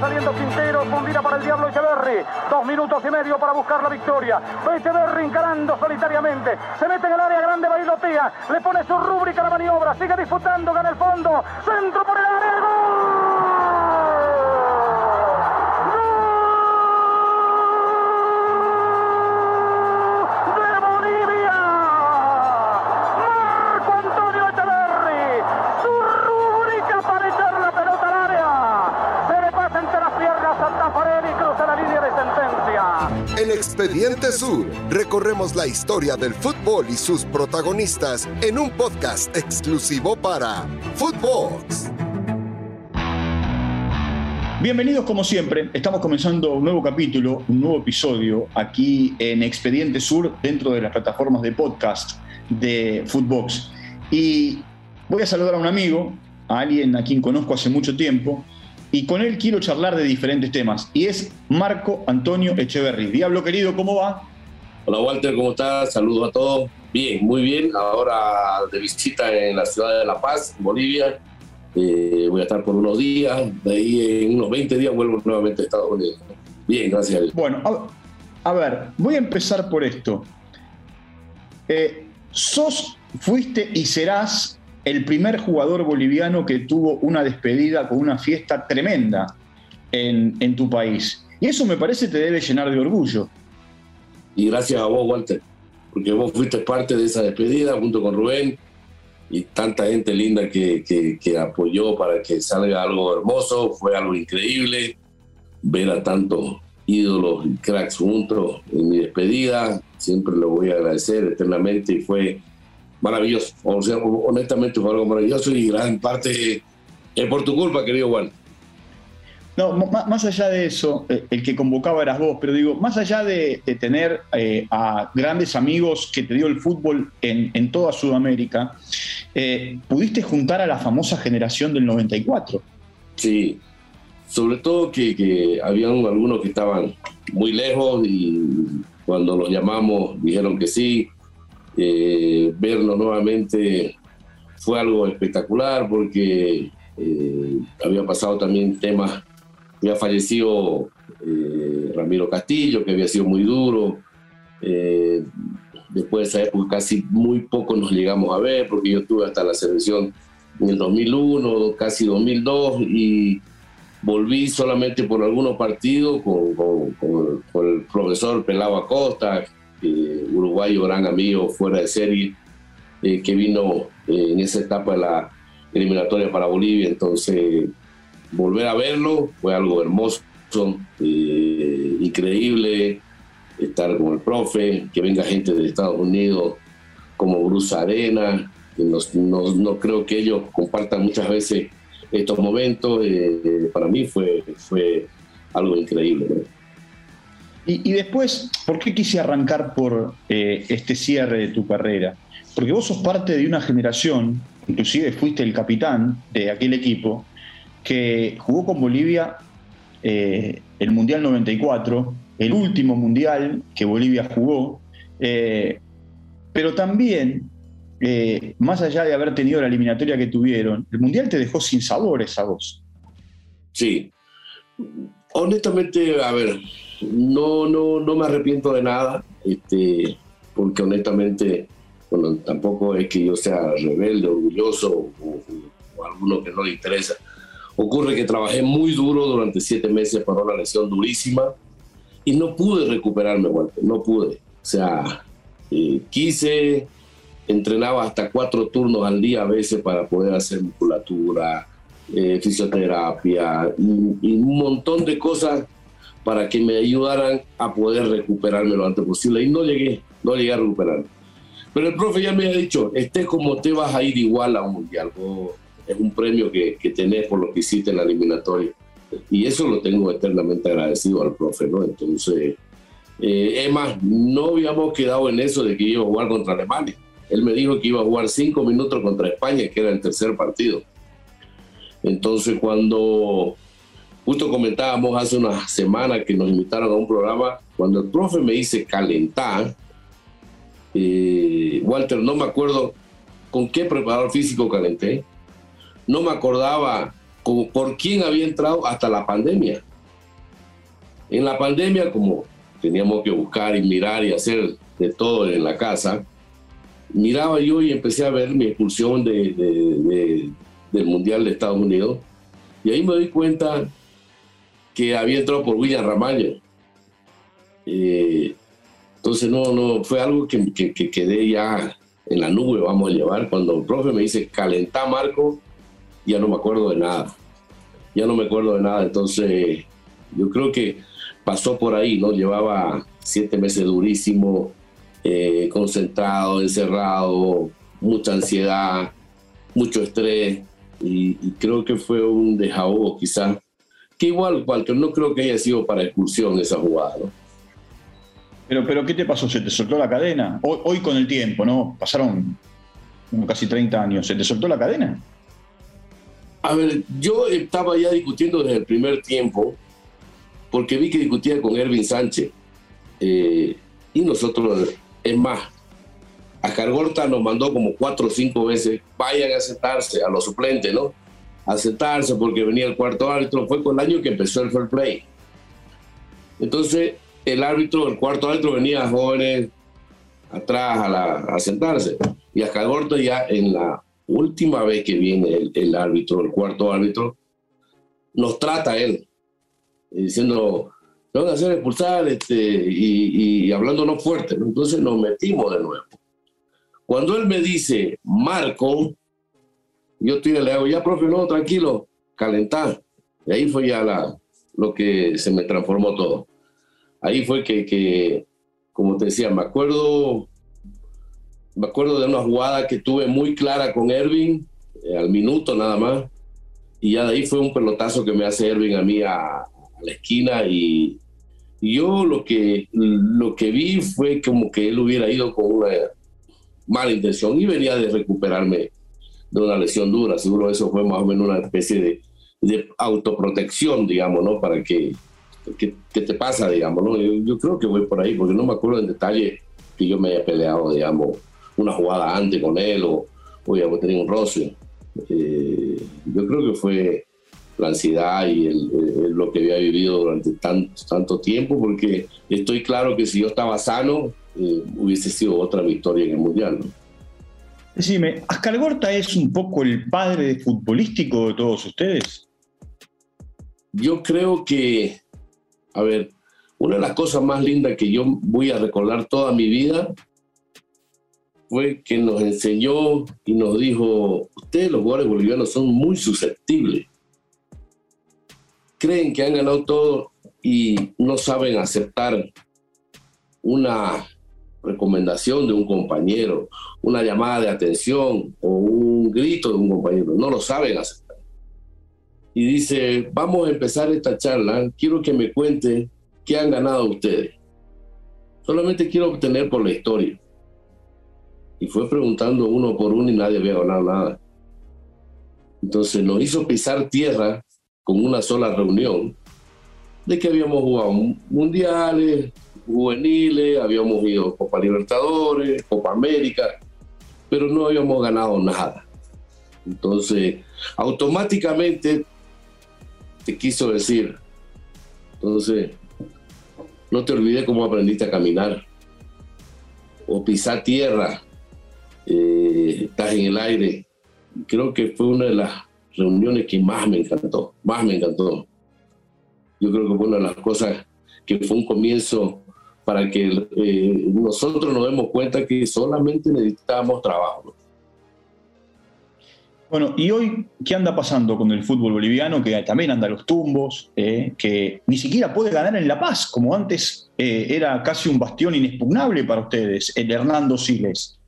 Saliendo Quintero, fundida para el Diablo Echeverry. Dos minutos y medio para buscar la victoria. Echeverry encarando solitariamente. Se mete en el área grande, bailotea. Le pone su rúbrica a la maniobra. Sigue disputando, gana el fondo. Centro por el área. En Expediente Sur recorremos la historia del fútbol y sus protagonistas en un podcast exclusivo para Footbox. Bienvenidos como siempre, estamos comenzando un nuevo capítulo, un nuevo episodio aquí en Expediente Sur dentro de las plataformas de podcast de Footbox. Y voy a saludar a un amigo, a alguien a quien conozco hace mucho tiempo, y con él quiero charlar de diferentes temas. Y es Marco Antonio Echeverry. Diablo querido, ¿cómo va? Hola Walter, ¿cómo estás? Saludos a todos. Bien, muy bien. Ahora de visita en la ciudad de La Paz, Bolivia. Eh, voy a estar por unos días. De ahí en unos 20 días vuelvo nuevamente a Estados Unidos. Bien, gracias a Dios. Bueno, a, ver, voy a empezar por esto. Eh, sos, fuiste y serás el primer jugador boliviano que tuvo una despedida con una fiesta tremenda en, tu país. Y eso me parece te debe llenar de orgullo. Y gracias a vos, Walter, porque vos fuiste parte de esa despedida junto con Rubén y tanta gente linda que, que, apoyó para que salga algo hermoso. Fue algo increíble ver a tantos ídolos y cracks juntos en mi despedida. Siempre lo voy a agradecer eternamente y fue maravilloso. O sea, honestamente fue algo maravilloso y gran parte es por tu culpa, querido Juan. No, más allá de eso, eh, el que convocaba eras vos, pero digo, más allá de, tener eh, a grandes amigos que te dio el fútbol en, toda Sudamérica, eh, pudiste juntar a la famosa generación del 94. Sí, sobre todo que, que habían algunos que estaban muy lejos y cuando los llamamos dijeron que sí, eh, verlo nuevamente fue algo espectacular porque eh, había pasado también temas, había fallecido eh, Ramiro Castillo, que había sido muy duro. después de esa época casi muy poco nos llegamos a ver porque yo estuve hasta la selección en el 2001, casi 2002 y volví solamente por algunos partidos con, con el profesor Pelado Acosta, eh, uruguayo, gran amigo, fuera de serie, eh, que vino eh, en esa etapa de la eliminatoria para Bolivia. Entonces, volver a verlo fue algo hermoso, increíble, estar con el profe, que venga gente de Estados Unidos como Bruce Arena. No, no, creo que ellos compartan muchas veces estos momentos. para mí fue, fue algo increíble. Y, después, ¿por qué quise arrancar por eh, este cierre de tu carrera? Porque vos sos parte de una generación, inclusive fuiste el capitán de aquel equipo, que jugó con Bolivia eh, el Mundial 94, el último Mundial que Bolivia jugó, eh, pero también, más allá de haber tenido la eliminatoria que tuvieron, el Mundial te dejó sin sabores a vos. Sí. Honestamente, a ver, no, no, no me arrepiento de nada, este, porque honestamente, bueno, tampoco es que yo sea rebelde, orgulloso o, alguno que no le interesa. Ocurre que trabajé muy duro durante siete meses para una lesión durísima y no pude recuperarme, Walter, no pude. O sea, eh, quise, entrenaba hasta cuatro turnos al día a veces para poder hacer musculatura, eh, fisioterapia y, un montón de cosas para que me ayudaran a poder recuperarme lo antes posible. Y no llegué, no llegué a recuperarme. Pero el profe ya me ha dicho, estés como te vas a ir igual a un mundial. es un premio que, que tenés por lo que hiciste en la eliminatoria. Y eso lo tengo eternamente agradecido al profe, ¿no? Entonces, eh, es más, no habíamos quedado en eso de que iba a jugar contra Alemania. Él me dijo que iba a jugar cinco minutos contra España, que era el tercer partido. Entonces, cuando Justo comentábamos hace una semana que nos invitaron a un programa, cuando el profe me dice calentar, eh, Walter, no me acuerdo con qué preparador físico calenté, no me acordaba por quién había entrado hasta la pandemia. En la pandemia, como teníamos que buscar y mirar y hacer de todo en la casa, miraba yo y empecé a ver mi expulsión de, del Mundial de Estados Unidos. Y ahí me doy cuenta que había entrado por William Ramallo. Eh, entonces no, no, fue algo que, que, que, quedé ya en la nube, vamos a llevar. Cuando el profe me dice, calentá Marco, ya no me acuerdo de nada. Ya no me acuerdo de nada. Entonces yo creo que pasó por ahí, ¿no? Llevaba siete meses durísimo, eh, concentrado, encerrado, mucha ansiedad, mucho estrés. Y, creo que fue un desahogo quizás, que igual, que no creo que haya sido para expulsión esa jugada, ¿no? Pero, pero ¿qué te pasó? ¿Se te soltó la cadena? Hoy, con el tiempo, ¿no? Pasaron casi 30 años. ¿Se te soltó la cadena? A ver, yo estaba ya discutiendo desde el primer tiempo, porque vi que discutía con Ervin Sánchez. Eh, y nosotros, es más, a Cargorta nos mandó como cuatro o cinco veces, vayan a sentarse a los suplentes, ¿no? A sentarse porque venía el cuarto árbitro. Fue con el año que empezó el fair play. Entonces, el árbitro, el cuarto árbitro venía jóvenes atrás a, sentarse. Y a Calvorto ya en la última vez que viene el, árbitro, el cuarto árbitro, nos trata él, diciendo, te van a hacer expulsar este, y, y hablándonos fuerte. Entonces nos metimos de nuevo. Cuando él me dice, Marco, yo le hago, ya profe, no, tranquilo, calentar. Y ahí fue ya la, lo que se me transformó todo. Ahí fue que, como te decía, me acuerdo, me acuerdo de una jugada que tuve muy clara con Ervin, eh, al minuto nada más, y ya de ahí fue un pelotazo que me hace Ervin a mí a, la esquina. Y, yo lo que, lo que vi fue como que él hubiera ido con una mala intención y venía de recuperarme de una lesión dura. Seguro eso fue más o menos una especie de, de autoprotección, digamos, ¿no? Para que ¿qué, te pasa, digamos? ¿no? Yo, creo que voy por ahí, porque no me acuerdo en detalle que yo me haya peleado, digamos, una jugada antes con él o, o ya tenido un roce. Eh, yo creo que fue la ansiedad y lo que había vivido durante tanto, tanto tiempo, porque estoy claro que si yo estaba sano, eh, hubiese sido otra victoria en el Mundial. ¿no? Decime, ¿Ascalgorta es un poco el padre futbolístico de todos ustedes? Yo creo que a ver, una de las cosas más lindas que yo voy a recordar toda mi vida fue que nos enseñó y nos dijo, ustedes los jugadores bolivianos son muy susceptibles. Creen que han ganado todo y no saben aceptar una recomendación de un compañero, una llamada de atención o un grito de un compañero. No lo saben aceptar y dice, vamos a empezar esta charla, quiero que me cuente qué han ganado ustedes. Solamente quiero obtener por la historia. Y fue preguntando uno por uno y nadie había ganado nada. Entonces nos hizo pisar tierra con una sola reunión de que habíamos jugado mundiales, juveniles, habíamos ido Copa Libertadores, Copa América, pero no habíamos ganado nada. Entonces, automáticamente quiso decir. Entonces, no te olvides cómo aprendiste a caminar o pisar tierra, eh, estás en el aire. Creo que fue una de las reuniones que más me encantó, más me encantó. Yo creo que fue una de las cosas que fue un comienzo para que eh, nosotros nos demos cuenta que solamente necesitábamos trabajo. Bueno, y hoy, ¿qué anda pasando con el fútbol boliviano? Que también anda a los tumbos, eh, que ni siquiera puede ganar en La Paz, como antes eh, era casi un bastión inexpugnable para ustedes, el Hernando Siles.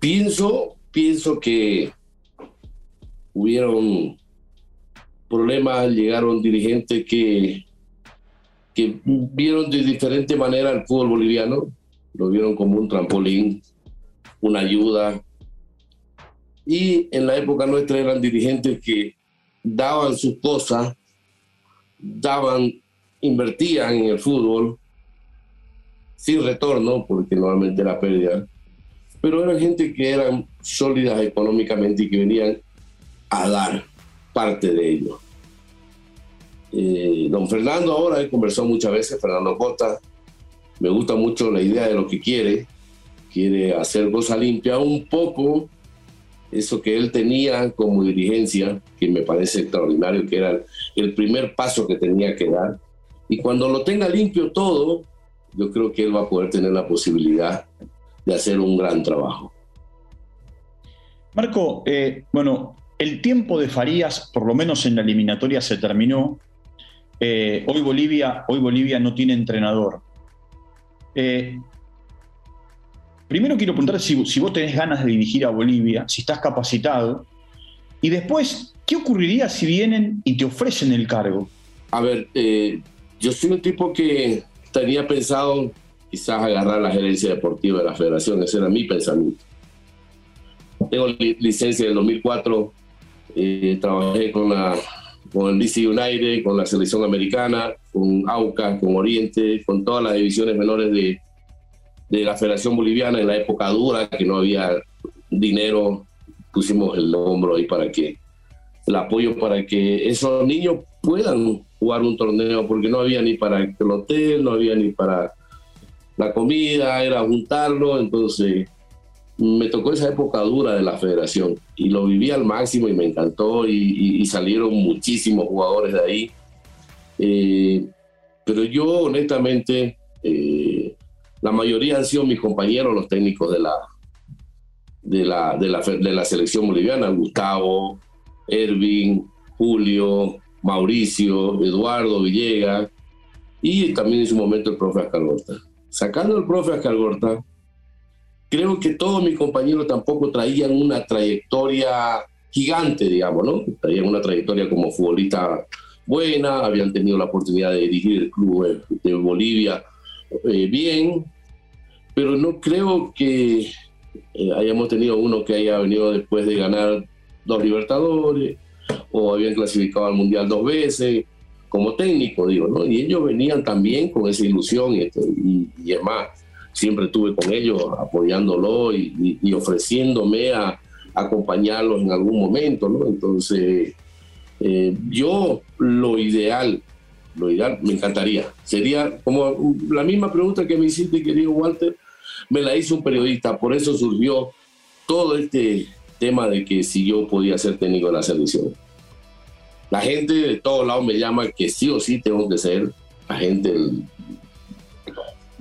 pienso, pienso que hubieron problemas, llegaron dirigentes que, que vieron de diferente manera el fútbol boliviano, lo vieron como un trampolín, una ayuda, y en la época nuestra eran dirigentes que daban sus cosas, daban, invertían en el fútbol sin retorno, porque normalmente era pérdida, pero eran gente que eran sólidas económicamente y que venían a dar parte de ello. Don Fernando ahora he conversado muchas veces, Fernando Cota, me gusta mucho la idea de lo que quiere, quiere hacer cosa limpia un poco, eso que él tenía como dirigencia, que me parece extraordinario, que era el primer paso que tenía que dar. Y cuando lo tenga limpio todo, yo creo que él va a poder tener la posibilidad de hacer un gran trabajo. Marco, eh, bueno, el tiempo de Farías, por lo menos en la eliminatoria, se terminó. Eh, hoy, Bolivia, hoy Bolivia no tiene entrenador. Eh, primero quiero preguntar si, si, vos tenés ganas de dirigir a Bolivia, si estás capacitado. Y después, ¿qué ocurriría si vienen y te ofrecen el cargo? A ver, yo soy un tipo que tenía pensado quizás agarrar la gerencia deportiva de la federación, ese era mi pensamiento. Tengo licencia del 2004, eh, trabajé con, la, con el DC United, con la selección americana, con AUCA, con Oriente, con todas las divisiones menores de, de la Federación Boliviana en la época dura, que no había dinero, pusimos el hombro ahí para que, el apoyo para que esos niños puedan jugar un torneo, porque no había ni para el hotel, no había ni para la comida, era juntarlo, entonces me tocó esa época dura de la federación y lo viví al máximo y me encantó y, salieron muchísimos jugadores de ahí. Eh, pero yo honestamente, eh, la mayoría han sido mis compañeros, los técnicos de la, de la, de la, de la selección boliviana, Gustavo, Ervin, Julio, Mauricio, Eduardo Villegas y también en su momento el profe Ascalgorta. Sacando al profe Ascalgorta, creo que todos mis compañeros tampoco traían una trayectoria gigante, digamos, ¿no? Traían una trayectoria como futbolista buena, habían tenido la oportunidad de dirigir el club de Bolivia eh, bien, pero no creo que eh, hayamos tenido uno que haya venido después de ganar dos Libertadores o habían clasificado al Mundial dos veces como técnico, digo, ¿no? Y ellos venían también con esa ilusión y, y, y es más, siempre estuve con ellos apoyándolo y, ofreciéndome a, acompañarlos en algún momento, ¿no? Entonces, eh, yo lo ideal, lo ideal, me encantaría, sería como la misma pregunta que me hiciste, querido Walter, me la hizo un periodista, por eso surgió todo este tema de que si yo podía ser técnico de la selección. La gente de todos lados me llama que sí o sí tengo que ser, la gente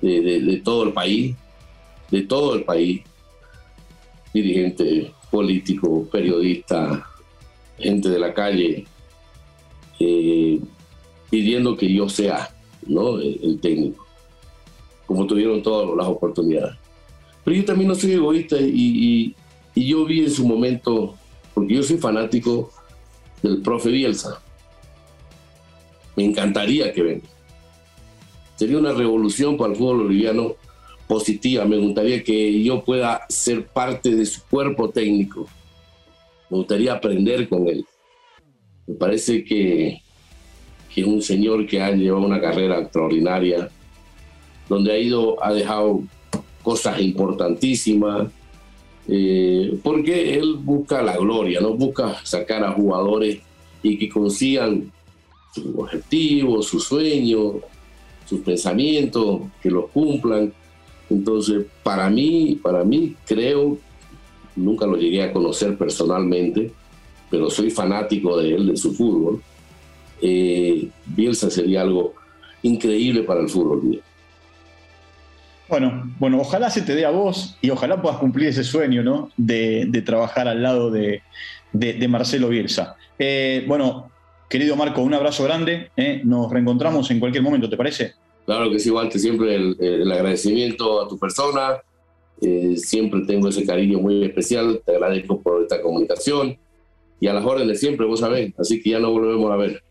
de, todo el país, de todo el país, dirigente político, periodista, gente de la calle, eh, pidiendo que yo sea ¿no? el, técnico, como tuvieron todas las oportunidades. Pero yo también no soy egoísta y yo vi en su momento, porque yo soy fanático del profe Bielsa. Me encantaría que venga. Sería una revolución para el fútbol boliviano positiva. Me gustaría que yo pueda ser parte de su cuerpo técnico. Me gustaría aprender con él. Me parece que, que es un señor que ha llevado una carrera extraordinaria, donde ha ido, ha dejado cosas importantísimas, eh, porque él busca la gloria, no busca sacar a jugadores y que consigan sus objetivos, sus sueños, sus pensamientos, que los cumplan. Entonces, para mí, para mí creo, nunca lo llegué a conocer personalmente, pero soy fanático de él, de su fútbol. Eh, Bielsa sería algo increíble para el fútbol. Bueno, bueno, ojalá se te dé a vos y ojalá puedas cumplir ese sueño, ¿no? De, trabajar al lado de, Marcelo Bielsa. Eh, bueno, querido Marco, un abrazo grande. ¿eh? Nos reencontramos en cualquier momento, ¿te parece? Claro que sí, Walter, siempre el, agradecimiento a tu persona. Eh, siempre tengo ese cariño muy especial. Te agradezco por esta comunicación y a las órdenes siempre, vos sabés. Así que ya nos volvemos a ver.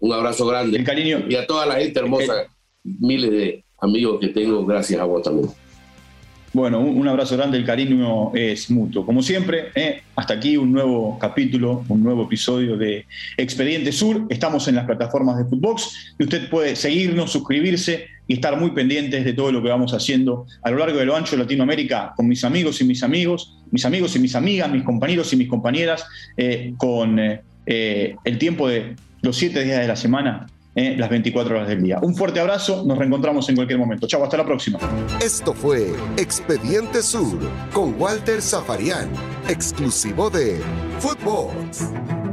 Un abrazo grande. El cariño. Y a toda la gente hermosa, miles de amigos que tengo, gracias a vos también. Bueno, un, abrazo grande, el cariño es mutuo. Como siempre, eh, hasta aquí un nuevo capítulo, un nuevo episodio de Expediente Sur. Estamos en las plataformas de Footbox y usted puede seguirnos, suscribirse y estar muy pendientes de todo lo que vamos haciendo a lo largo de lo ancho de Latinoamérica con mis amigos y mis amigos, mis amigos y mis amigas, mis compañeros y mis compañeras, eh, con eh, el tiempo de los siete días de la semana eh, las 24 horas del día. Un fuerte abrazo, nos reencontramos en cualquier momento. Chau, hasta la próxima. Esto fue Expediente Sur con Walter Zafarian, exclusivo de Footbox.